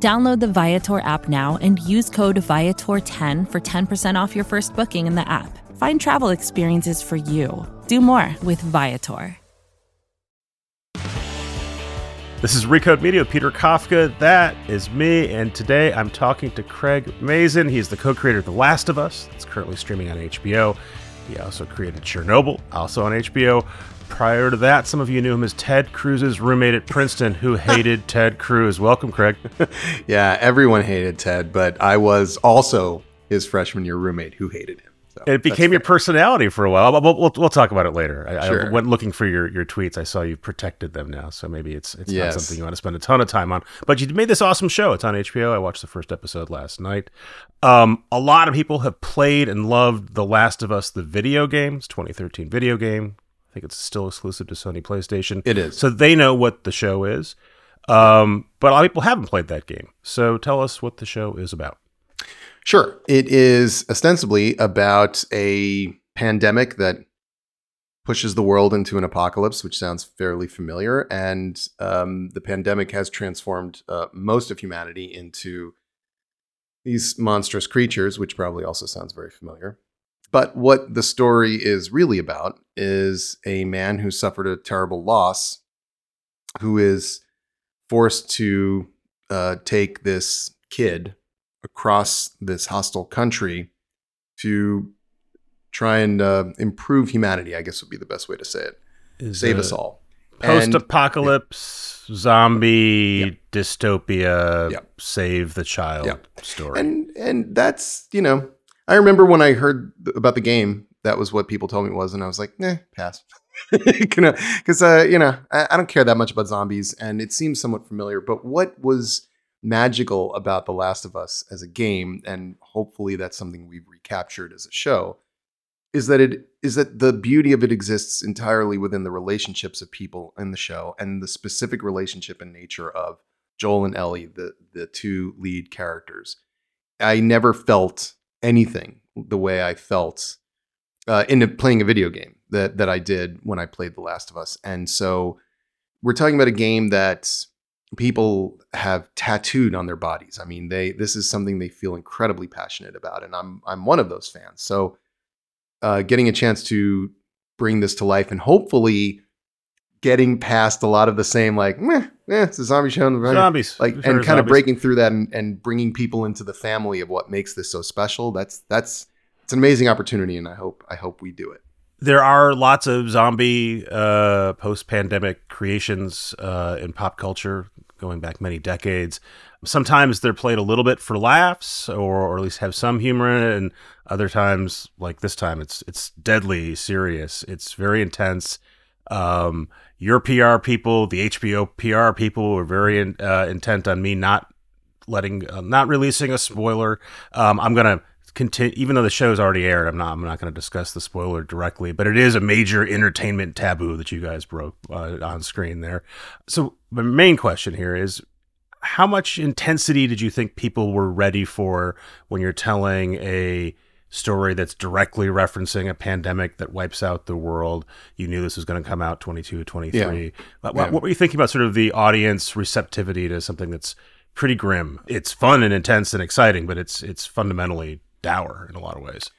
Download the Viator app now and use code Viator10 for 10% off your first booking in the app. Find travel experiences for you. Do more with Viator. This is Recode Media with Peter Kafka. That is me, and today I'm talking to Craig Mazin. He's the co-creator of The Last of Us. It's currently streaming on HBO. He also created Chernobyl, also on HBO. Prior to that, some of you knew him as Ted Cruz's roommate at Princeton, who hated Ted Cruz. Welcome, Craig. yeah, everyone hated Ted, but I was also his freshman year roommate who hated him. So it became your personality for a while. We'll, we'll, we'll talk about it later. I, sure. I, went looking for your, your tweets. I saw you protected them now, so maybe it's it's yes. not something you want to spend a ton of time on. But you made this awesome show. It's on HBO. I watched the first episode last night. Um, a lot of people have played and loved The Last of Us, the video games, 2013 video game. I think it's still exclusive to Sony PlayStation. It is. So they know what the show is. Um, but a lot of people haven't played that game. So tell us what the show is about. Sure. It is ostensibly about a pandemic that pushes the world into an apocalypse, which sounds fairly familiar. And um, the pandemic has transformed uh, most of humanity into these monstrous creatures, which probably also sounds very familiar. But what the story is really about is a man who suffered a terrible loss, who is forced to uh, take this kid across this hostile country to try and uh, improve humanity. I guess would be the best way to say it. Is Save us all. Post-apocalypse, yeah. zombie, yeah. dystopia, yeah. save the child story. And and that's you know, I remember when I heard about the game, that was what people told me it was, and I was like, nah, pass. Because uh, you know, I, I don't care that much about zombies, and it seems somewhat familiar. But what was magical about The Last of Us as a game, and hopefully that's something we've recaptured as a show, is that it is that the beauty of it exists entirely within the relationships of people in the show and the specific relationship and nature of Joel and Ellie, the the two lead characters. I never felt anything the way I felt uh, in playing a video game that that I did when I played The Last of Us, and so we're talking about a game that people have tattooed on their bodies. I mean, they this is something they feel incredibly passionate about, and I'm I'm one of those fans. So, uh, getting a chance to bring this to life and hopefully getting past a lot of the same like, meh, eh, it's a zombie show, zombies, like, and kind zombies. of breaking through that and, and bringing people into the family of what makes this so special. That's that's it's an amazing opportunity, and I hope I hope we do it there are lots of zombie uh, post-pandemic creations uh, in pop culture going back many decades. Sometimes they're played a little bit for laughs, or, or at least have some humor in it, and other times, like this time, it's it's deadly serious. It's very intense. Um, your PR people, the HBO PR people, were very in, uh, intent on me not letting, uh, not releasing a spoiler. Um, I'm gonna continue, even though the show's already aired. I'm not. I'm not to discuss the spoiler directly, but it is a major entertainment taboo that you guys broke uh, on screen there. So the main question here is. How much intensity did you think people were ready for when you're telling a story that's directly referencing a pandemic that wipes out the world. You knew this was going to come out 22, 23. Yeah. What, yeah. what, were you thinking about sort of the audience receptivity to something that's pretty grim? It's fun and intense and exciting, but it's it's fundamentally dour in a lot of ways.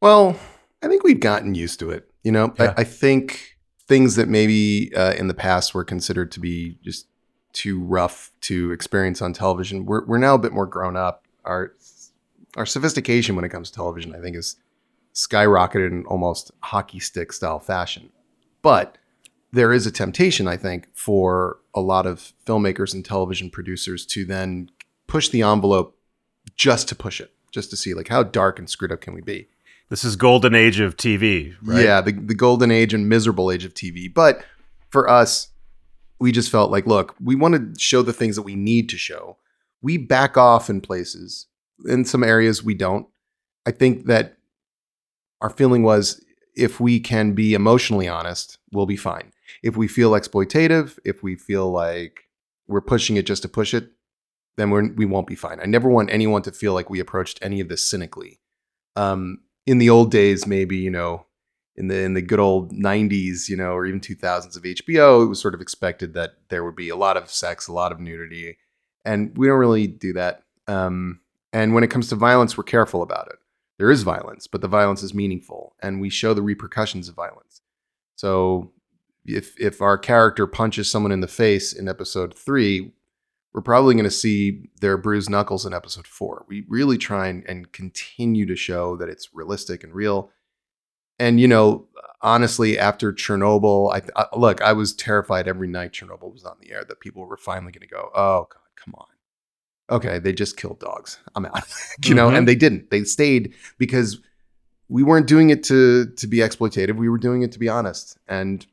Well, I think we've gotten used to it. You know, yeah. I, I, think things that maybe uh, in the past were considered to be just too rough to experience on television, we're, we're now a bit more grown up. Our our sophistication when it comes to television, I think, is skyrocketed in almost hockey stick style fashion. But there is a temptation, I think, for a lot of filmmakers and television producers to then push the envelope just to push it just to see like how dark and screwed up can we be. This is golden age of TV, right? Yeah, the, the golden age and miserable age of TV. But for us, we just felt like, look, we want to show the things that we need to show. We back off in places. In some areas, we don't. I think that our feeling was if we can be emotionally honest, we'll be fine. If we feel exploitative, if we feel like we're pushing it just to push it, then we're, we won't be fine. I never want anyone to feel like we approached any of this cynically. Um, in the old days, maybe you know, in the in the good old '90s, you know, or even 2000s of HBO, it was sort of expected that there would be a lot of sex, a lot of nudity, and we don't really do that. Um, and when it comes to violence, we're careful about it. There is violence, but the violence is meaningful, and we show the repercussions of violence. So, if if our character punches someone in the face in episode three, we're probably going to see their bruised knuckles in episode four. We really try and, and continue to show that it's realistic and real. And you know, honestly, after Chernobyl, I, I look, I was terrified every night Chernobyl was on the air that people were finally going to go, "Oh God, come on." Okay, they just killed dogs. I'm out. you know, Mhm. and they didn't. They stayed because we weren't doing it to to be exploitative. We were doing it to be honest. And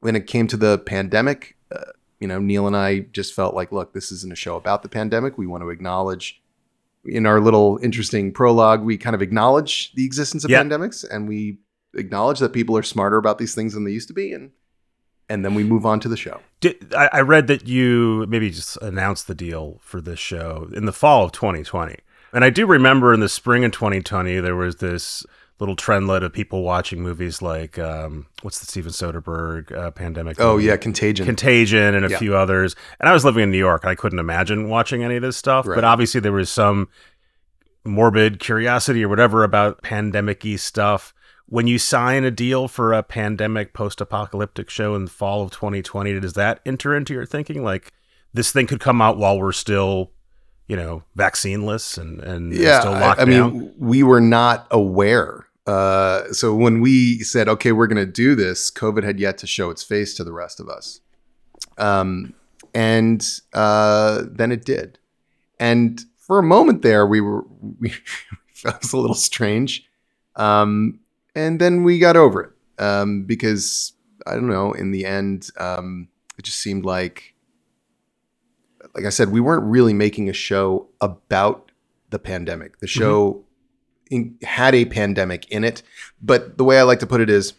when it came to the pandemic, uh, you know, Neil and I just felt like, look, this isn't a show about the pandemic. We want to acknowledge in our little interesting prologue, we kind of acknowledge the existence of Yeah. pandemics and we acknowledge that people are smarter about these things than they used to be and and then we move on to the show. Did, I, I read that you maybe just announced the deal for this show in the fall of 2020. And I do remember in the spring of 2020, there was this little trendlet of people watching movies like, um, what's the Steven Soderbergh uh, pandemic? Oh movie? yeah, Contagion. Contagion and a Yeah. few others. And I was living in New York and I couldn't imagine watching any of this stuff. Right. But obviously, there was some morbid curiosity or whatever about pandemic y stuff. When you sign a deal for a pandemic post apocalyptic show in the fall of 2020, does that enter into your thinking? Like, this thing could come out while we're still, you know, vaccineless and, and, yeah, still I- locked I, down? mean, we were not aware. Uh, so when we said, okay, we're going to do this, COVID had yet to show its face to the rest of us. Um, and uh, then it did. And for a moment there, we were, we felt a little strange. Um, and then we got over it um, because I don't know, in the end, um, it just seemed like, like I said, we weren't really making a show about the pandemic. The show in, had a pandemic in it, but the way I like to put it is,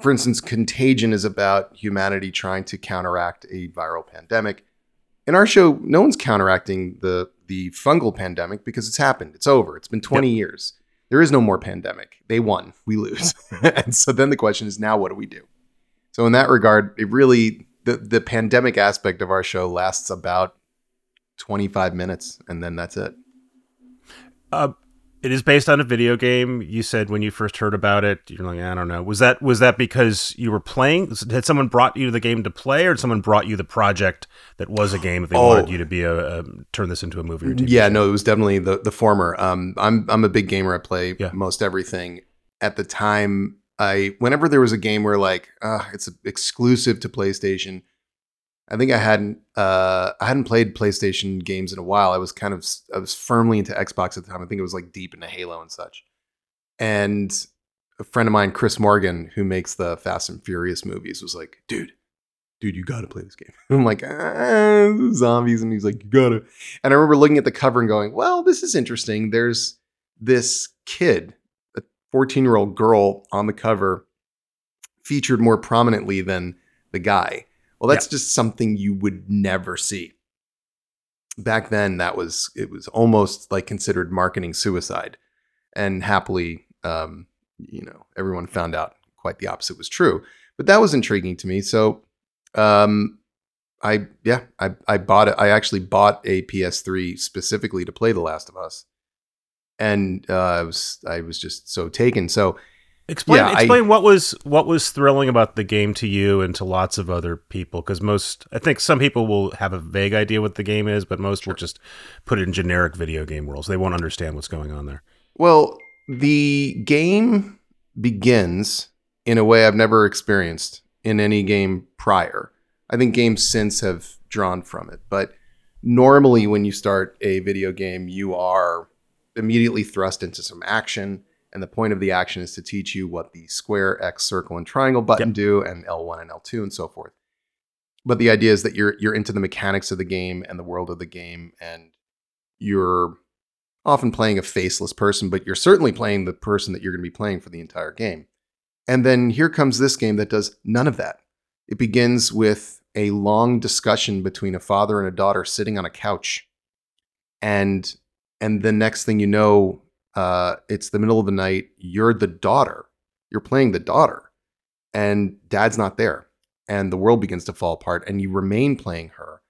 for instance, Contagion is about humanity trying to counteract a viral pandemic. In our show, no one's counteracting the the fungal pandemic because it's happened. It's over. It's been 20 years. There is no more pandemic. They won. We lose. and so then the question is now what do we do? So in that regard, it really the the pandemic aspect of our show lasts about 25 minutes and then that's it. Uh, it is based on a video game. You said when you first heard about it, you're like, I don't know. Was that was that because you were playing? Had someone brought you the game to play, or someone brought you the project that was a game that they Oh. wanted you to be a, a turn this into a movie? Or TV Yeah, no, it was definitely the the former. Um, I'm I'm a big gamer. I play Yeah. most everything. At the time, I whenever there was a game where like uh, it's exclusive to PlayStation, I think I hadn't uh, I hadn't played PlayStation games in a while. I was kind of I was firmly into Xbox at the time. I think it was like deep into Halo and such. And a friend of mine, Chris Morgan, who makes the Fast and Furious movies, was like, "Dude, dude, you gotta play this game." And I'm like, ah, zombies, and he's like, "You gotta." And I remember looking at the cover and going, "Well, this is interesting." There's this kid, a 14 year old girl on the cover, featured more prominently than the guy. Well, that's just something you would never see. Back then, that was it was almost like considered marketing suicide, and happily, um, you know, everyone found out quite the opposite was true. But that was intriguing to me. So, um, I yeah, I I bought it. I actually bought a PS3 specifically to play The Last of Us, and uh, I was I was just so taken. So Explain Yeah, I- what was what was thrilling about the game to you and to lots of other people because most I think some people will have a vague idea what the game is, but most will just put it in generic video game worlds. They won't understand what's going on there. Well, the game begins in a way I've never experienced in any game prior. I think games since have drawn from it, but normally when you start a video game, you are immediately thrust into some action. And the point of the action is to teach you what the square, X, circle, and triangle button Yep. do, and L1 and L2, and so forth. But the idea is that you're you're into the mechanics of the game and the world of the game, and you're often playing a faceless person, but you're certainly playing the person that you're going to be playing for the entire game. And then here comes this game that does none of that. It begins with a long discussion between a father and a daughter sitting on a couch. And and the next thing you know, uh, it's the middle of the night. You're the daughter. You're playing the daughter, and dad's not there. And the world begins to fall apart, and you remain playing her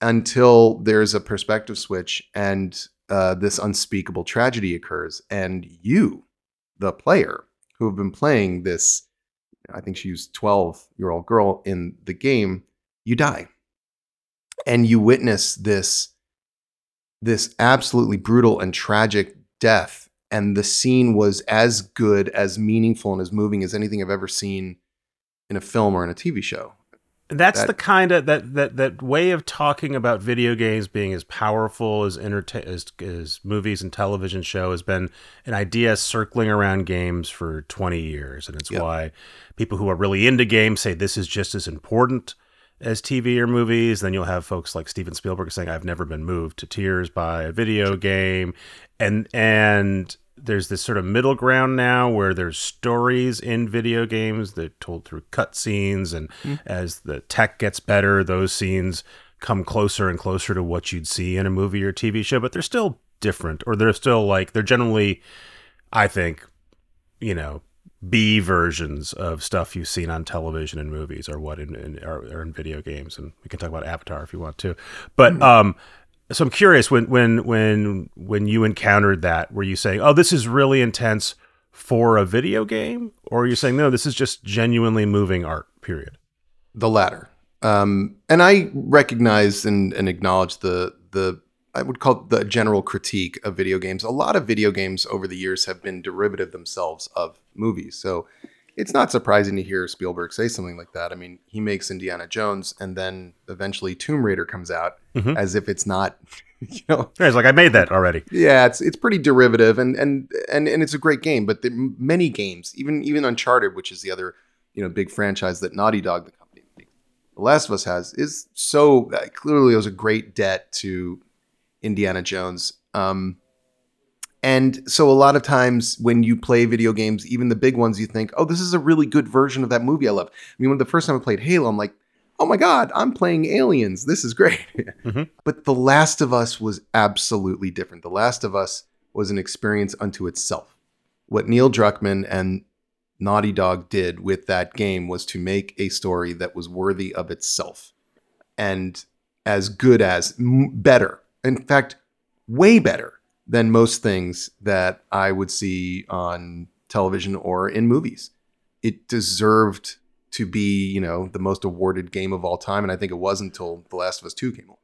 until there's a perspective switch and uh, this unspeakable tragedy occurs. And you, the player, who have been playing this, I think she was 12 year old girl in the game, you die. And you witness this, this absolutely brutal and tragic death. And the scene was as good, as meaningful, and as moving as anything I've ever seen in a film or in a TV show. That's That- the kind of that that that way of talking about video games being as powerful as entertain as, as movies and television show has been an idea circling around games for 20 years and it's Yep. why people who are really into games say this is just as important as TV or movies then you'll have folks like Steven Spielberg saying I've never been moved to tears by a video game and and there's this sort of middle ground now where there's stories in video games that told through cutscenes, and hmm. as the tech gets better, those scenes come closer and closer to what you'd see in a movie or TV show. But they're still different, or they're still like they're generally, I think, you know, B versions of stuff you've seen on television and movies, or what in, in or, or in video games. And we can talk about Avatar if you want to, but um so I'm curious when when when when you encountered that, were you saying, "Oh, this is really intense for a video game," or are you saying, "No, this is just genuinely moving art"? Period. The latter. Um, and I recognize and, and acknowledge the the I would call it the general critique of video games. A lot of video games over the years have been derivative themselves of movies. So it's not surprising to hear Spielberg say something like that. I mean, he makes Indiana Jones and then eventually Tomb Raider comes out Mhm. as if it's not, you know, Yeah, It's like I made that already. yeah, it's it's pretty derivative and and and and it's a great game. But many games, even even Uncharted, which is the other you know big franchise that Naughty Dog, the company, The Last of Us has, is so uh, clearly owes a great debt to Indiana Jones. Um, and so a lot of times when you play video games, even the big ones, you think, oh, this is a really good version of that movie I love. I mean, when the first time I played Halo, I'm like, oh my god, I'm playing Aliens. This is great. Mhm. But The Last of Us was absolutely different. The Last of Us was an experience unto itself. What Neil Druckmann and Naughty Dog did with that game was to make a story that was worthy of itself and as good as, m- better. In fact, way better than most things that I would see on television or in movies. It deserved to be, you know, the most awarded game of all time, and I think it was until The Last of Us Two came along.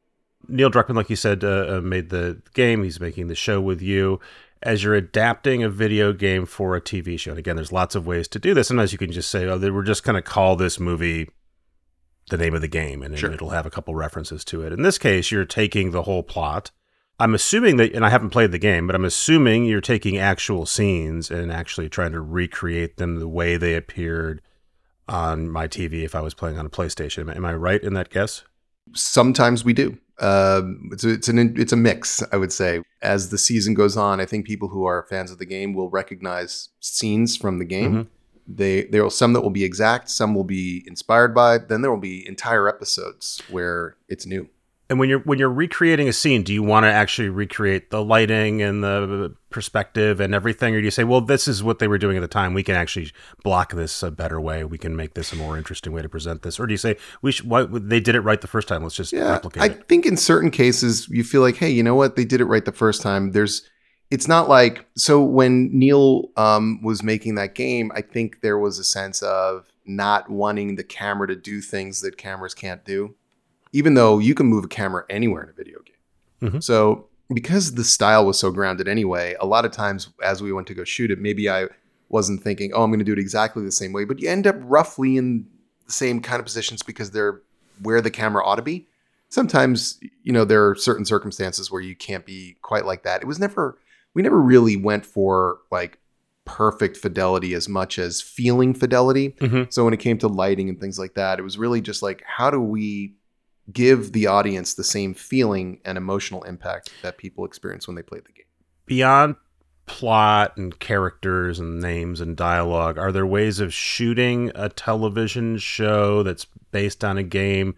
Neil Druckmann, like you said, uh, uh, made the game. He's making the show with you. As you're adapting a video game for a TV show, and again, there's lots of ways to do this. Sometimes you can just say, "Oh, we're just going to call this movie the name of the game," and Sure. it'll have a couple references to it. In this case, you're taking the whole plot. I'm assuming that, and I haven't played the game, but I'm assuming you're taking actual scenes and actually trying to recreate them the way they appeared on my TV if I was playing on a PlayStation. Am I, right in that guess? Sometimes we do. Um, it's a, it's an it's a mix, I would say. As the season goes on, I think people who are fans of the game will recognize scenes from the game. Mhm. They there will some that will be exact, some will be inspired by. Then there will be entire episodes where it's new. And when you're when you're recreating a scene, do you want to actually recreate the lighting and the perspective and everything, or do you say, "Well, this is what they were doing at the time. We can actually block this a better way. We can make this a more interesting way to present this." Or do you say, "We should, why, they did it right the first time. Let's just Yeah, replicate I it." I think in certain cases you feel like, hey, you know what? They did it right the first time. There's, it's not like so when Neil um, was making that game, I think there was a sense of not wanting the camera to do things that cameras can't do, even though you can move a camera anywhere in a video game. Mhm. So because the style was so grounded anyway, a lot of times as we went to go shoot it, maybe I wasn't thinking, oh, I'm going to do it exactly the same way, but you end up roughly in the same kind of positions because they're where the camera ought to be sometimes you know there are certain circumstances where you can't be quite like that it was never we never really went for like perfect fidelity as much as feeling fidelity Mhm. so when it came to lighting and things like that it was really just like how do we give the audience the same feeling and emotional impact that people experience when they play the game beyond plot and characters and names and dialogue, are there ways of shooting a television show that's based on a game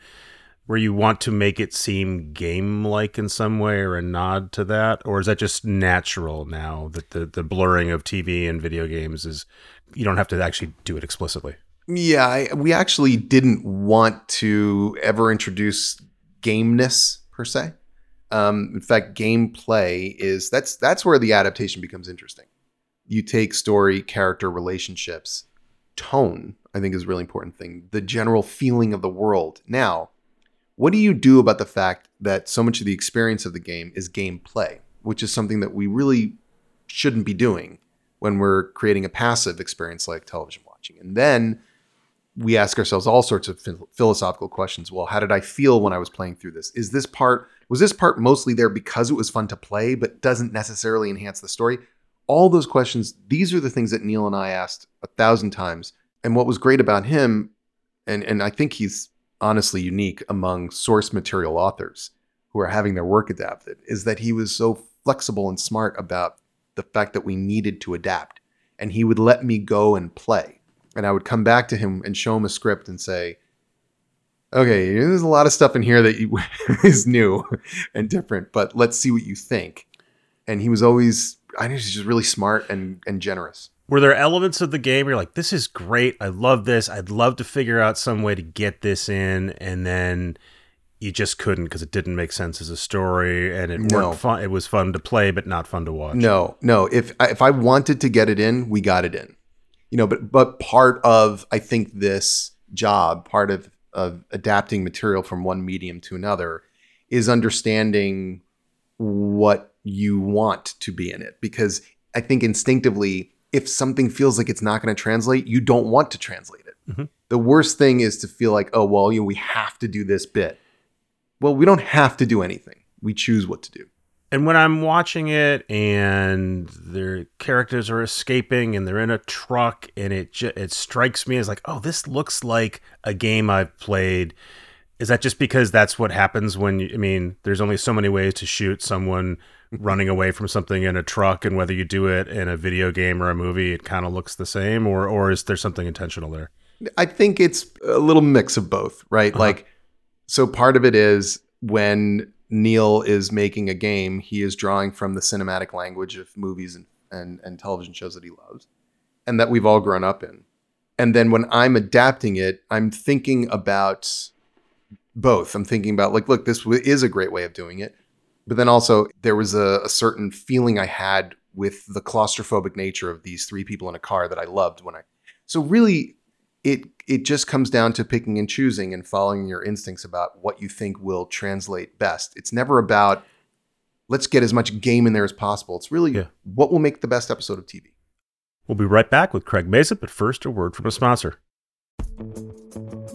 where you want to make it seem game like in some way or a nod to that? Or is that just natural now that the, the blurring of TV and video games is, you don't have to actually do it explicitly? Yeah, I, we actually didn't want to ever introduce gameness per se. Um, in fact, gameplay is that's that's where the adaptation becomes interesting. You take story, character, relationships, tone. I think is a really important thing. The general feeling of the world. Now, what do you do about the fact that so much of the experience of the game is gameplay, which is something that we really shouldn't be doing when we're creating a passive experience like television watching? And then we ask ourselves all sorts of philosophical questions. Well, how did I feel when I was playing through this? Is this part was this part mostly there because it was fun to play but doesn't necessarily enhance the story? All those questions, these are the things that Neil and I asked a thousand times. And what was great about him and and I think he's honestly unique among source material authors who are having their work adapted is that he was so flexible and smart about the fact that we needed to adapt. And he would let me go and play. And I would come back to him and show him a script and say, okay, there's a lot of stuff in here that is new and different, but let's see what you think. And he was always, I think he's just really smart and, and generous were there elements of the game you're like this is great. I love this. I'd love to figure out some way to get this in and then you just couldn't because it didn't make sense as a story and it no. worked fun it was fun to play but not fun to watch. No no. If if i wanted to get it in we got it in. You know but but part of i think this job part of of adapting material from one medium to another is understanding what you want to be in it. Because i think instinctively if something feels like it's not going to translate, you don't want to translate it. Mm-hmm. The worst thing is to feel like, oh, well, you know, we have to do this bit. Well, we don't have to do anything. We choose what to do. And when I'm watching it and their characters are escaping and they're in a truck and it ju- it strikes me as like, oh, this looks like a game I've played. Is that just because that's what happens when you, I mean, there's only so many ways to shoot someone running away from something in a truck and whether you do it in a video game or a movie it kind of looks the same or or is there something intentional there? I think it's a little mix of both right? Uh-huh. like so part of it is when neil is making a game he is drawing from the cinematic language of movies and, and, and television shows that he loves and that we've all grown up in. And then when i'm adapting it i'm thinking about both i'm thinking about like look this is a great way of doing it but then also, there was a, a certain feeling I had with the claustrophobic nature of these three people in a car that I loved when I. So really, it it just comes down to picking and choosing and following your instincts about what you think will translate best. It's never about let's get as much game in there as possible. It's really yeah. what will make the best episode of TV. We'll be right back with Craig Mazin, but first a word from a sponsor.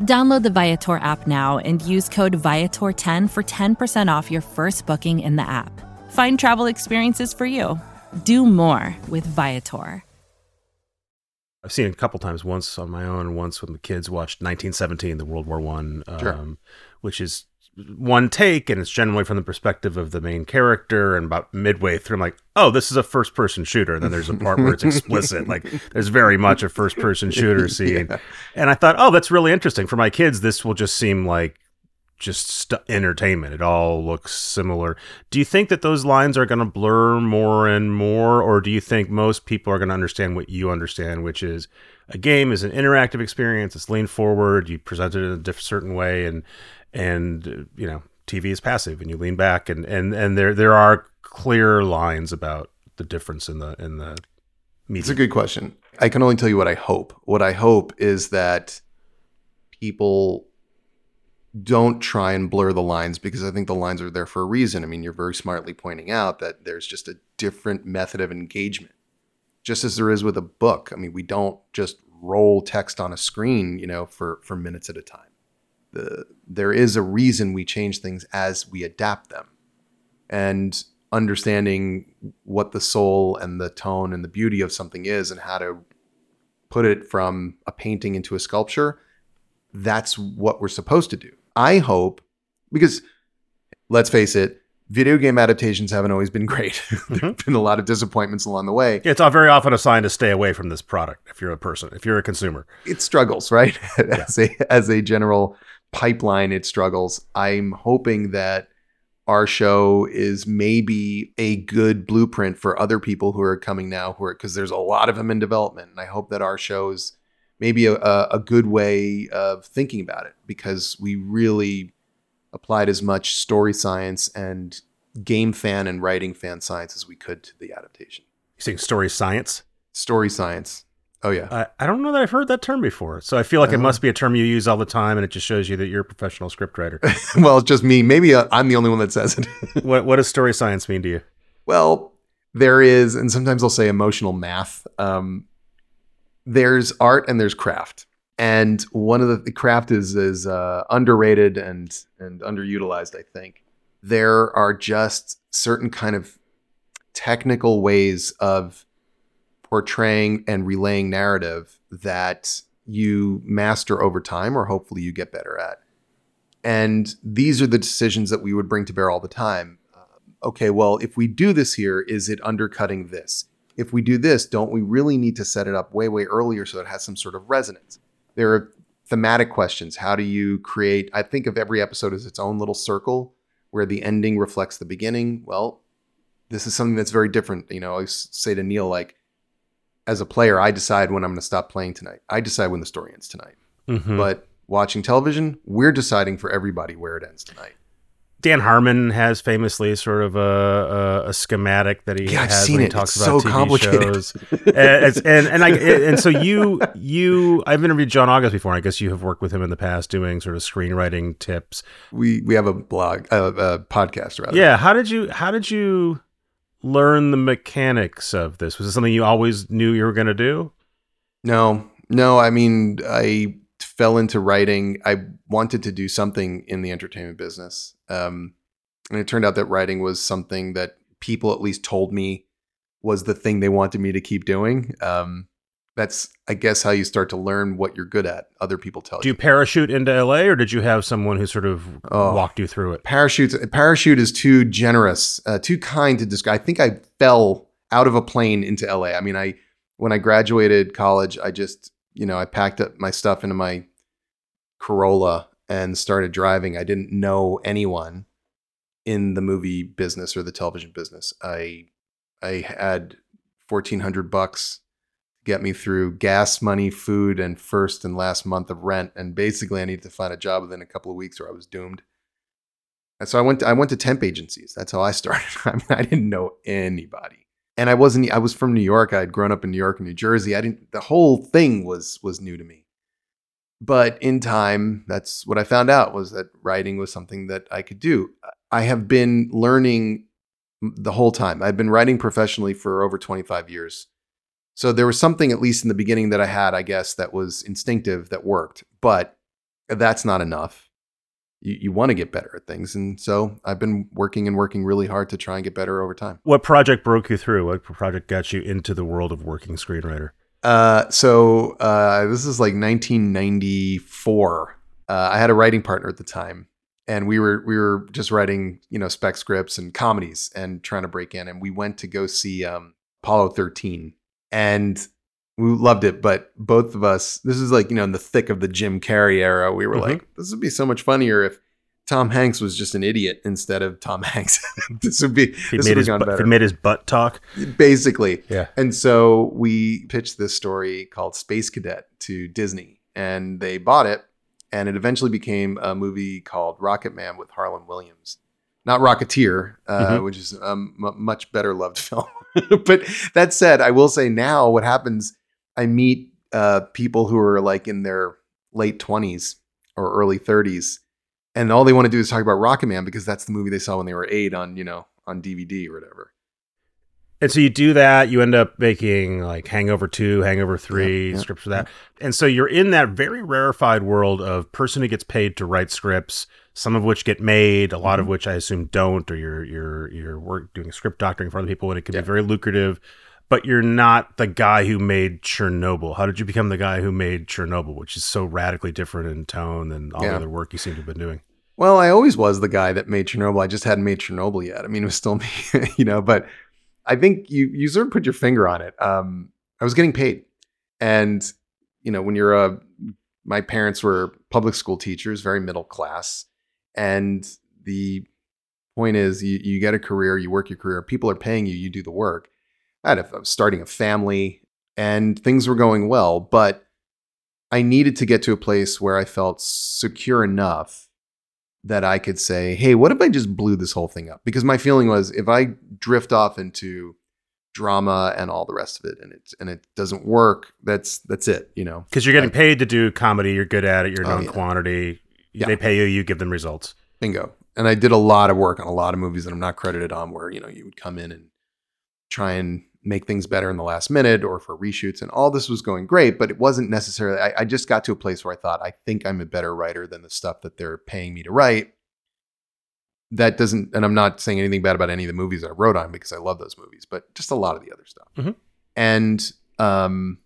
Download the Viator app now and use code Viator10 for 10% off your first booking in the app. Find travel experiences for you. Do more with Viator. I've seen it a couple times, once on my own, once when the kids watched 1917, the World War One, um, sure. which is one take and it's generally from the perspective of the main character and about midway through i'm like oh this is a first person shooter and then there's a part where it's explicit like there's very much a first person shooter scene yeah. and i thought oh that's really interesting for my kids this will just seem like just st- entertainment. It all looks similar. Do you think that those lines are going to blur more and more, or do you think most people are going to understand what you understand, which is a game is an interactive experience. It's lean forward. You present it in a different certain way, and and you know TV is passive, and you lean back, and and and there there are clear lines about the difference in the in the. It's a good question. I can only tell you what I hope. What I hope is that people don't try and blur the lines because I think the lines are there for a reason. I mean, you're very smartly pointing out that there's just a different method of engagement, just as there is with a book. I mean, we don't just roll text on a screen, you know, for for minutes at a time. The, there is a reason we change things as we adapt them, and understanding what the soul and the tone and the beauty of something is, and how to put it from a painting into a sculpture. That's what we're supposed to do I hope, because let's face it, video game adaptations haven't always been great. Mm-hmm. there have been a lot of disappointments along the way. Yeah, it's very often a sign to stay away from this product if you're a person, if you're a consumer. It struggles, right? as a as a general pipeline, it struggles. I'm hoping that our show is maybe a good blueprint for other people who are coming now who are because there's a lot of them in development. And I hope that our show is maybe a, a good way of thinking about it because we really applied as much story science and game fan and writing fan science as we could to the adaptation. You saying story science? Story science. Oh yeah. I, I don't know that I've heard that term before. So I feel like it Uh-huh. must be a term you use all the time, and it just shows you that you're a professional scriptwriter. well, it's just me. Maybe uh, I'm the only one that says it. what what does story science mean to you? well, there is, and sometimes I'll say emotional math. Um, there's art and there's craft, and one of the, the craft is is uh, underrated and and underutilized. I think there are just certain kind of technical ways of portraying and relaying narrative that you master over time, or hopefully you get better at. And these are the decisions that we would bring to bear all the time. Uh, okay, well, if we do this here, is it undercutting this? If we do this, don't we really need to set it up way, way earlier so it has some sort of resonance? There are thematic questions. How do you create? I think of every episode as its own little circle where the ending reflects the beginning. Well, this is something that's very different. You know, I say to Neil, like, as a player, I decide when I'm going to stop playing tonight. I decide when the story ends tonight. Mhm. But watching television, we're deciding for everybody where it ends tonight. Dan Harmon has famously sort of a, a, a schematic that he Yeah, has seen when he it. talks It's about so TV complicated. shows. and, and and I and so you you I've interviewed John August before. And I guess you have worked with him in the past doing sort of screenwriting tips. We we have a blog, uh, a podcast rather. Yeah, how did you how did you learn the mechanics of this? Was it something you always knew you were going to do? No, no. I mean, I fell into writing. I wanted to do something in the entertainment business, um, and it turned out that writing was something that people at least told me was the thing they wanted me to keep doing. Um, that's, I guess, how you start to learn what you're good at. Other people tell you. Do you parachute into LA or did you have someone who sort of Oh. walked you through it? parachutes parachute is too generous uh, too kind to describe i think i fell out of a plane into la i mean i when i graduated college i just you know i packed up my stuff into my corolla and started driving i didn't know anyone in the movie business or the television business i i had 1400 bucks get me through gas money food and first and last month of rent and basically i needed to find a job within a couple of weeks or i was doomed and so I went to, I went to temp agencies. That's how I started. I mean, I didn't know anybody. And I wasn't I was from New York. I had grown up in New York and New Jersey. I didn't the whole thing was was new to me. But in time, that's what I found out was that writing was something that I could do. I have been learning the whole time. I've been writing professionally for over 25 years. So there was something at least in the beginning that I had, I guess, that was instinctive that worked. But that's not enough you, you want to get better at things. And so I've been working and working really hard to try and get better over time. What project broke you through? What project got you into the world of working screenwriter? Uh, so uh, this is like 1994. Uh, I had a writing partner at the time, and we were we were just writing you know spec scripts and comedies and trying to break in. And we went to go see um, Apollo 13, and we loved it. But both of us, this is like you know in the thick of the Jim Carrey era. We were Mhm. like, this would be so much funnier if Tom Hanks was just an idiot instead of Tom Hanks. this would be He this made would his gone bu- better. he made his butt talk. basically. Yeah. And so we pitched this story called Space Cadet to Disney, and they bought it, and it eventually became a movie called Rocket Man with Harland Williams. Not Rocketeer, uh, Mhm. which is a m- much better loved film. but that said, I will say now what happens, I meet uh, people who are like in their late 20s or early 30s, and all they want to do is talk about Rocket Man because that's the movie they saw when they were eight on, you know, on DVD or whatever. And so you do that, you end up making like Hangover 2, Hangover 3, Yeah, yeah, scripts for that. And so you're in that very rarefied world of person who gets paid to write scripts, some of which get made, a lot Mm-hmm. of which I assume don't, or you're you're you're work doing script doctoring for other people and it can Yeah. be very lucrative. But you're not the guy who made Chernobyl. How did you become the guy who made Chernobyl, which is so radically different in tone than all the other work you seem to have been doing? Well, I always was the guy that made Chernobyl. I just hadn't made Chernobyl yet. I mean, it was still me, you know, but I think you you sort of put your finger on it. Um, I was getting paid. And, you know, when you're a my parents were public school teachers, very middle class. And the point is you you get a career, you work your career, people are paying you, you do the work. I had a, I was starting a family and things were going well, but I needed to get to a place where I felt secure enough that I could say, hey, what if I just blew this whole thing up? Because my feeling was if I drift off into drama and all the rest of it and it and it doesn't work, that's that's it, you know. Because you're getting Like- paid to do comedy, you're good at it, you're Oh, known yeah. quantity. Yeah. They pay you, you give them results. Bingo. And I did a lot of work on a lot of movies that I'm not credited on where, you know, you would come in and try and make things better in the last minute or for reshoots and all this was going great, but it wasn't necessarily I, I just got to a place where I thought, I think I'm a better writer than the stuff that they're paying me to write. That doesn't and I'm not saying anything bad about any of the movies I wrote on because I love those movies, but just a lot of the other stuff. Mhm. And um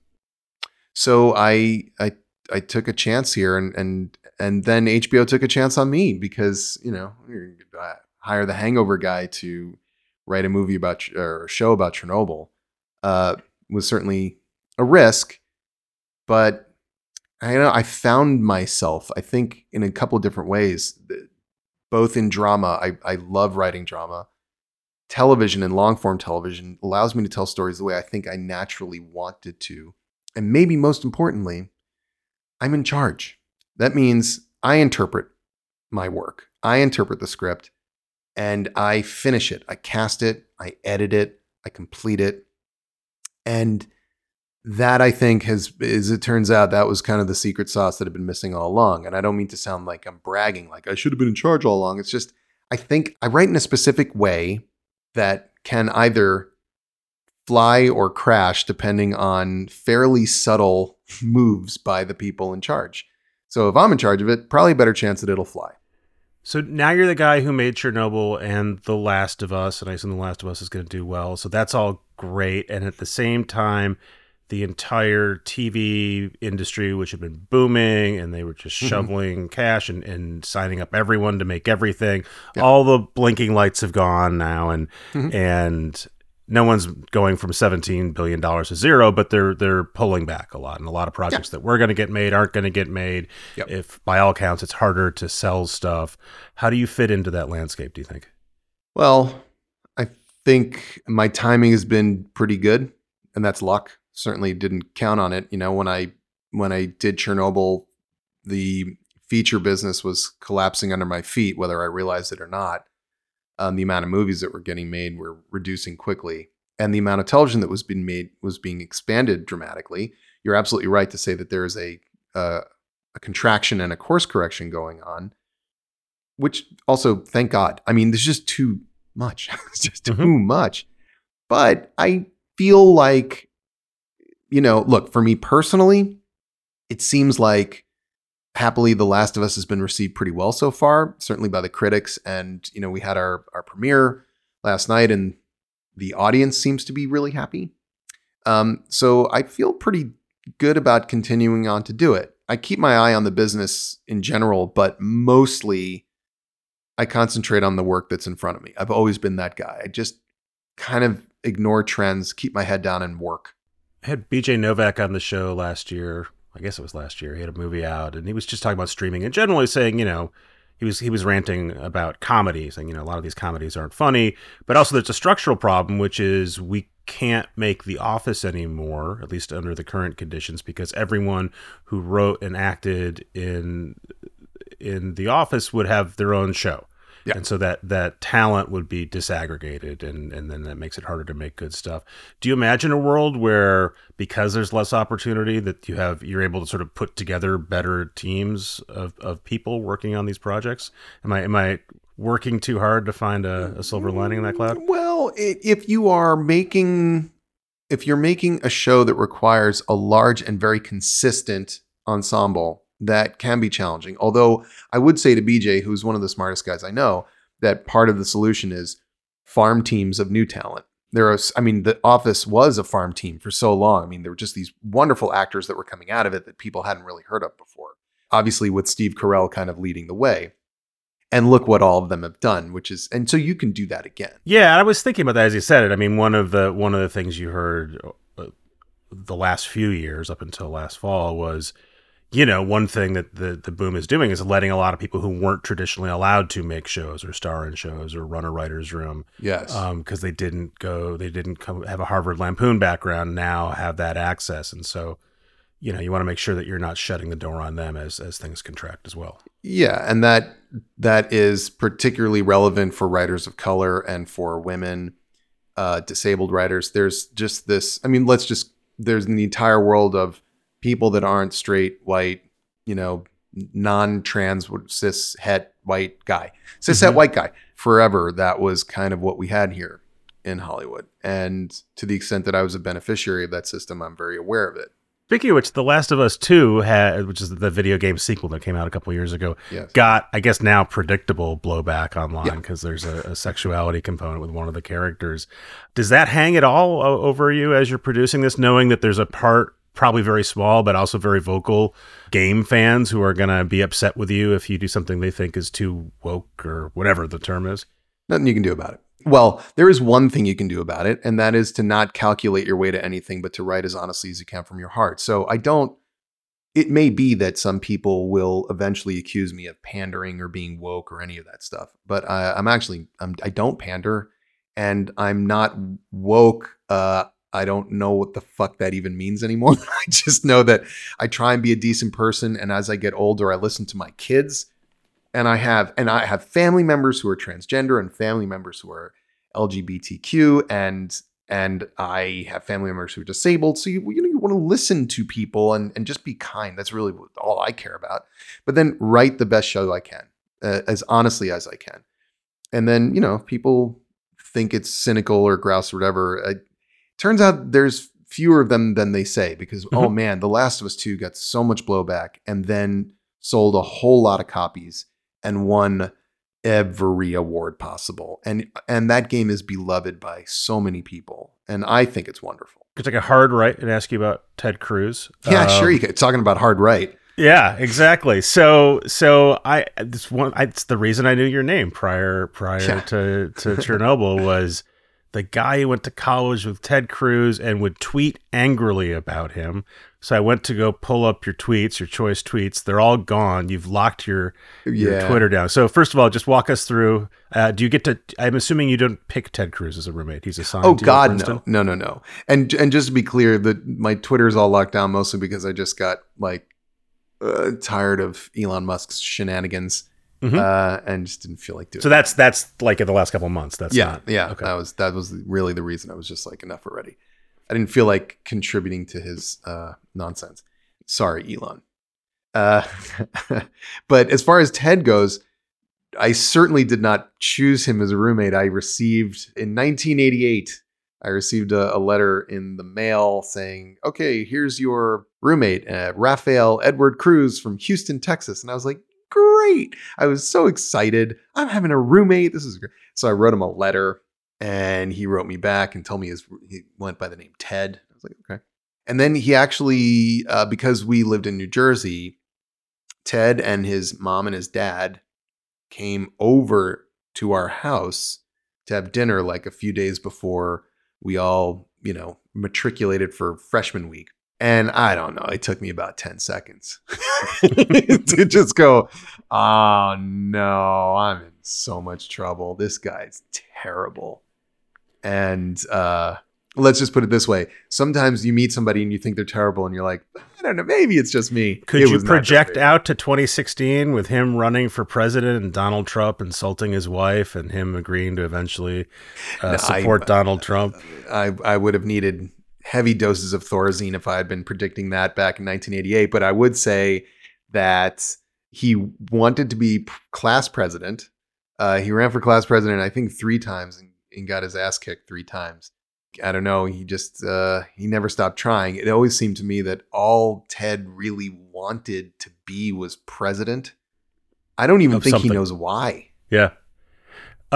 so I I I took a chance here and and and then HBO took a chance on me because you know hire the Hangover guy to write a movie about or a show about Chernobyl uh, was certainly a risk, but I know I found myself I think in a couple of different ways, both in drama. I I love writing drama. Television and long form television allows me to tell stories the way I think I naturally wanted to, and maybe most importantly, I'm in charge. That means I interpret my work. I interpret the script and I finish it. I cast it, I edit it, I complete it. And that I think has, as it turns out, that was kind of the secret sauce that had been missing all along. And I don't mean to sound like I'm bragging, like I should have been in charge all along. It's just, I think I write in a specific way that can either fly or crash depending on fairly subtle moves by the people in charge. So if I'm in charge of it, probably a better chance that it'll fly. So now you're the guy who made Chernobyl and The Last of Us, and I assume The Last of Us is going to do well. So that's all great. And at the same time, the entire TV industry, which had been booming, and they were just Mhm. shoveling cash and, and signing up everyone to make everything. Yeah. All the blinking lights have gone now, and Mhm. and no one's going from seventeen billion dollars to zero, but they're they're pulling back a lot, and a lot of projects that were going to get made aren't going to get made. Yep. If by all accounts, it's harder to sell stuff. How do you fit into that landscape? Do you think? Well, I think my timing has been pretty good, and that's luck. Certainly didn't count on it. You know, when I when I did Chernobyl, the feature business was collapsing under my feet, whether I realized it or not. Um, the amount of movies that were getting made were reducing quickly, and the amount of television that was being made was being expanded dramatically. You're absolutely right to say that there is a uh, a contraction and a course correction going on, which also, thank God. I mean, there's just too much. it's just too Mhm. much. But I feel like, you know, look, for me personally, it seems like happily The Last of Us has been received pretty well so far, certainly by the critics. And, you know, we had our, our premiere last night and the audience seems to be really happy. Um, so I feel pretty good about continuing on to do it. I keep my eye on the business in general, but mostly I concentrate on the work that's in front of me. I've always been that guy. I just kind of ignore trends, keep my head down and work. I had BJ Novak on the show last year. I guess it was last year. He had a movie out and he was just talking about streaming and generally saying, you know, he was he was ranting about comedy, saying you know a lot of these comedies aren't funny, but also there's a structural problem, which is we can't make The Office anymore, at least under the current conditions, because everyone who wrote and acted in in The Office would have their own show. Yeah. And so that that talent would be disaggregated and and then that makes it harder to make good stuff. Do you imagine a world where because there's less opportunity that you have you're able to sort of put together better teams of, of people working on these projects? Am I am I working too hard to find a, a silver lining in that cloud? Mm, well, if you are making if you're making a show that requires a large and very consistent ensemble, that can be challenging. Although I would say to BJ, who's one of the smartest guys I know, that part of the solution is farm teams of new talent. There are, I mean, The Office was a farm team for so long. I mean, there were just these wonderful actors that were coming out of it that people hadn't really heard of before. Obviously, with Steve Carell kind of leading the way. And look what all of them have done, which is, and so you can do that again. Yeah, I was thinking about that as you said it. I mean, one of the one of the things you heard uh, the last few years up until last fall was, you know, one thing that the the boom is doing is letting a lot of people who weren't traditionally allowed to make shows or star in shows or run a writer's room Yes. because they didn't go, they didn't come have a Harvard Lampoon background, now have that access, and so. You know, you want to make sure that you're not shutting the door on them as as things contract as well. Yeah, and that that is particularly relevant for writers of color and for women, uh, disabled writers. There's just this. I mean, let's just there's the entire world of people that aren't straight, white, you know, non-trans, cis, het, white guy, cis, het, Mhm. white guy. Forever, that was kind of what we had here in Hollywood, and to the extent that I was a beneficiary of that system, I'm very aware of it. Speaking of which, The Last of Us Two had, which is the video game sequel that came out a couple years ago, Yes. got I guess now predictable blowback online Yeah. because there's a, a sexuality component with one of the characters. Does that hang at all over you as you're producing this, knowing that there's a part probably very small but also very vocal game fans who are going to be upset with you if you do something they think is too woke or whatever the term is? Nothing you can do about it. Well, there is one thing you can do about it, and that is to not calculate your way to anything, but to write as honestly as you can from your heart. So I don't. It may be that some people will eventually accuse me of pandering or being woke or any of that stuff, but I, I'm actually I'm, I don't pander, and I'm not woke. Uh, I don't know what the fuck that even means anymore. I just know that I try and be a decent person, and as I get older, I listen to my kids and I have and I have family members who are transgender and family members who are LGBTQ and and I have family members who are disabled. So you you know you want to listen to people and and just be kind. That's really all I care about. But then write the best show I can uh, as honestly as I can. And then you know people think it's cynical or grouse or whatever. It turns out there's fewer of them than they say because oh Mhm. man, The Last of Us Two got so much blowback and then sold a whole lot of copies and won every award possible. And and that game is beloved by so many people. And I think it's wonderful. Could take a hard right and ask you about Ted Cruz. Yeah, Um, sure you could. Talking about hard right. Yeah, exactly. So, so I this one. I, it's the reason I knew your name prior prior Yeah. to to Chernobyl was the guy who went to college with Ted Cruz and would tweet angrily about him. So I went to go pull up your tweets, your choice tweets. They're all gone. You've locked your your Twitter down. So first of all, just walk us through. Uh, do you get to? I'm assuming you don't pick Ted Cruz as a roommate. He's assigned. Oh to you at God, no, no, no, no. And and just to be clear, that my Twitter is all locked down mostly because I just got like uh, tired of Elon Musk's shenanigans Mhm. uh, and just didn't feel like doing. So that's that's like in the last couple of months. That's yeah, not- yeah. Okay. That was that was really the reason. I was just like enough already. I didn't feel like contributing to his uh, nonsense. Sorry, Elon. Uh, but as far as Ted goes, I certainly did not choose him as a roommate. I received in 1988. I received a, a letter in the mail saying, "Okay, here's your roommate, uh, Raphael Edward Cruz from Houston, Texas." And I was like, "Great!" I was so excited. I'm having a roommate. This is great. So I wrote him a letter, and he wrote me back and told me his he went by the name Ted. I was like, "Okay." And then he actually, uh, because we lived in New Jersey, Ted and his mom and his dad came over to our house to have dinner like a few days before we all, you know, matriculated for freshman week. And I don't know, it took me about 10 seconds to just go, oh no, I'm in so much trouble. This guy's terrible. And uh, let's just put it this way sometimes you meet somebody and you think they're terrible and you're like i don't know maybe it's just me Could It you project out to 2016 with him running for president and Donald Trump insulting his wife and him agreeing to eventually uh, No, I- support Donald Trump? I, I would have needed heavy doses of thorazine if i had been predicting that back in 1988 but i would say that he wanted to be class president. Uh, he ran for class president i think three times and, and got his ass kicked three times. I don't know he just uh, he never stopped trying. It always seemed to me that all ted really wanted to be was president. I don't even Of think something. he knows why. Yeah.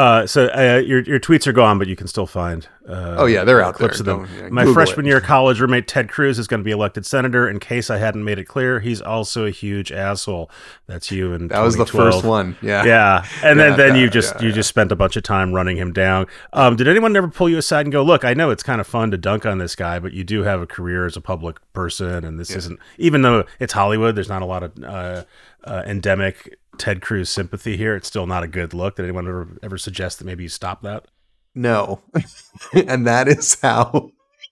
Uh, so uh, your your tweets are gone, but you can still find. Uh, oh yeah they're out clips there of them. Yeah, My Google freshman it. year college roommate Ted Cruz is going to be elected senator. In case I hadn't made it clear, he's also a huge asshole. That's you. And that was the first one yeah Yeah, and then Yeah, then you yeah, just yeah, you just spent a bunch of time running him down. Um, did anyone ever pull you aside and go, "Look, I know it's kind of fun to dunk on this guy, but you do have a career as a public person, and this isn't even though it's Hollywood. There's not a lot of uh, uh, endemic Ted Cruz sympathy here. It's still not a good look. Did anyone ever ever suggest that maybe you stop that? No. and that is how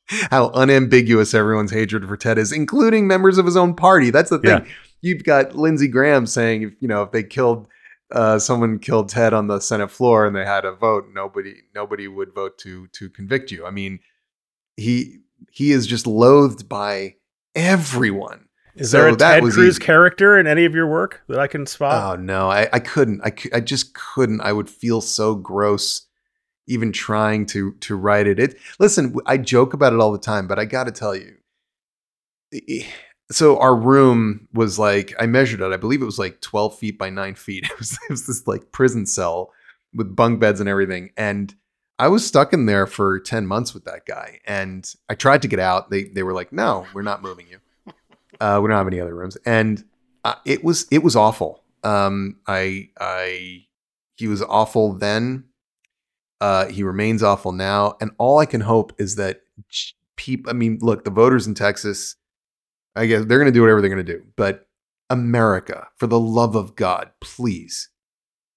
how unambiguous everyone's hatred for Ted is, including members of his own party. That's the thing. Yeah. You've got Lindsey Graham saying if you know if they killed uh, someone killed Ted on the Senate floor and they had a vote, nobody nobody would vote to to convict you. I mean, he he is just loathed by everyone. Is So there a Ted Cruz easy. character in any of your work that I can spot? Oh no, I, I couldn't. I, I just couldn't. I would feel so gross even trying to to write it. It listen, I joke about it all the time, but I got to tell you. So our room was like I measured it. I believe it was like twelve feet by nine feet. It was, it was this like prison cell with bunk beds and everything. And I was stuck in there for ten months with that guy. And I tried to get out. They they were like, "No, we're not moving you. Uh, we don't have any other rooms." And uh, it was it was awful. Um, I I he was awful then. Uh, he remains awful now, and all I can hope is that people. I mean, look, the voters in Texas. I guess they're going to do whatever they're going to do, but America, for the love of God, please,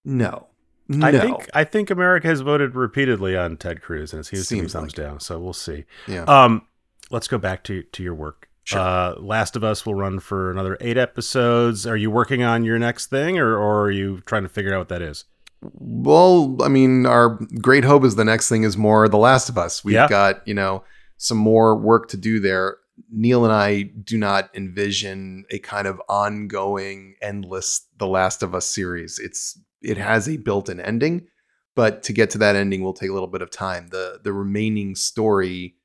no, no. I think I think America has voted repeatedly on Ted Cruz, and it seems, to be Seems thumbs like down. So we'll see. yeah. Um, let's go back to to your work. Sure. Uh, Last of Us will run for another eight episodes. Are you working on your next thing, or or are you trying to figure out what that is? Well, I mean, our great hope is the next thing is more The Last of Us. We've Yeah. got, you know, some more work to do there. Neil and I do not envision a kind of ongoing, endless The Last of Us series. It's it has a built-in ending, but to get to that ending will take a little bit of time. The the remaining story,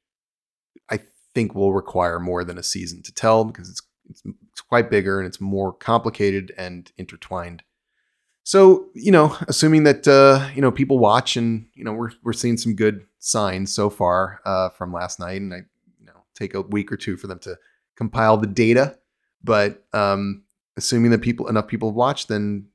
think, will require more than a season to tell because it's it's, it's quite bigger and it's more complicated and intertwined. So, you know, assuming that uh, you know people watch and you know we're we're seeing some good signs so far uh, from last night, and I you know take a week or two for them to compile the data, but um, assuming that people enough people watch, then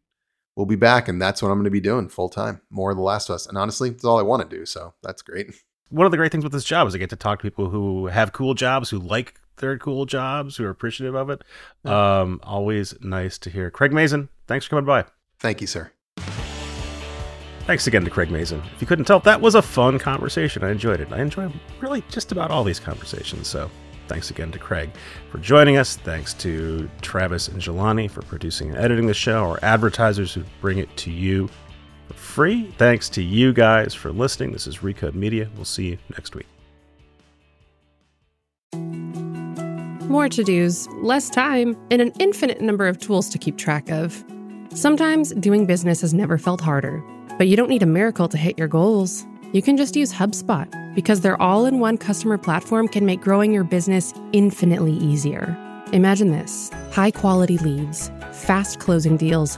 we'll be back, and that's what I'm going to be doing full time, more of The Last of Us, and honestly, it's all I want to do, so that's great. One of the great things with this job is I get to talk to people who have cool jobs, who like their cool jobs, who are appreciative of it. Um, always nice to hear. Craig Mazin, thanks for coming by. Thank you, sir. Thanks again to Craig Mazin. If you couldn't tell, that was a fun conversation. I enjoyed it. I enjoy really just about all these conversations. So thanks again to Craig for joining us. Thanks to Travis and Jelani for producing and editing the show, our advertisers who bring it to you free. Thanks to you guys for listening. This is Recode Media. We'll see you next week. More to dos, less time, and an infinite number of tools to keep track of. Sometimes doing business has never felt harder, but you don't need a miracle to hit your goals. You can just use HubSpot because their all in one customer platform can make growing your business infinitely easier. Imagine this high quality leads, fast closing deals,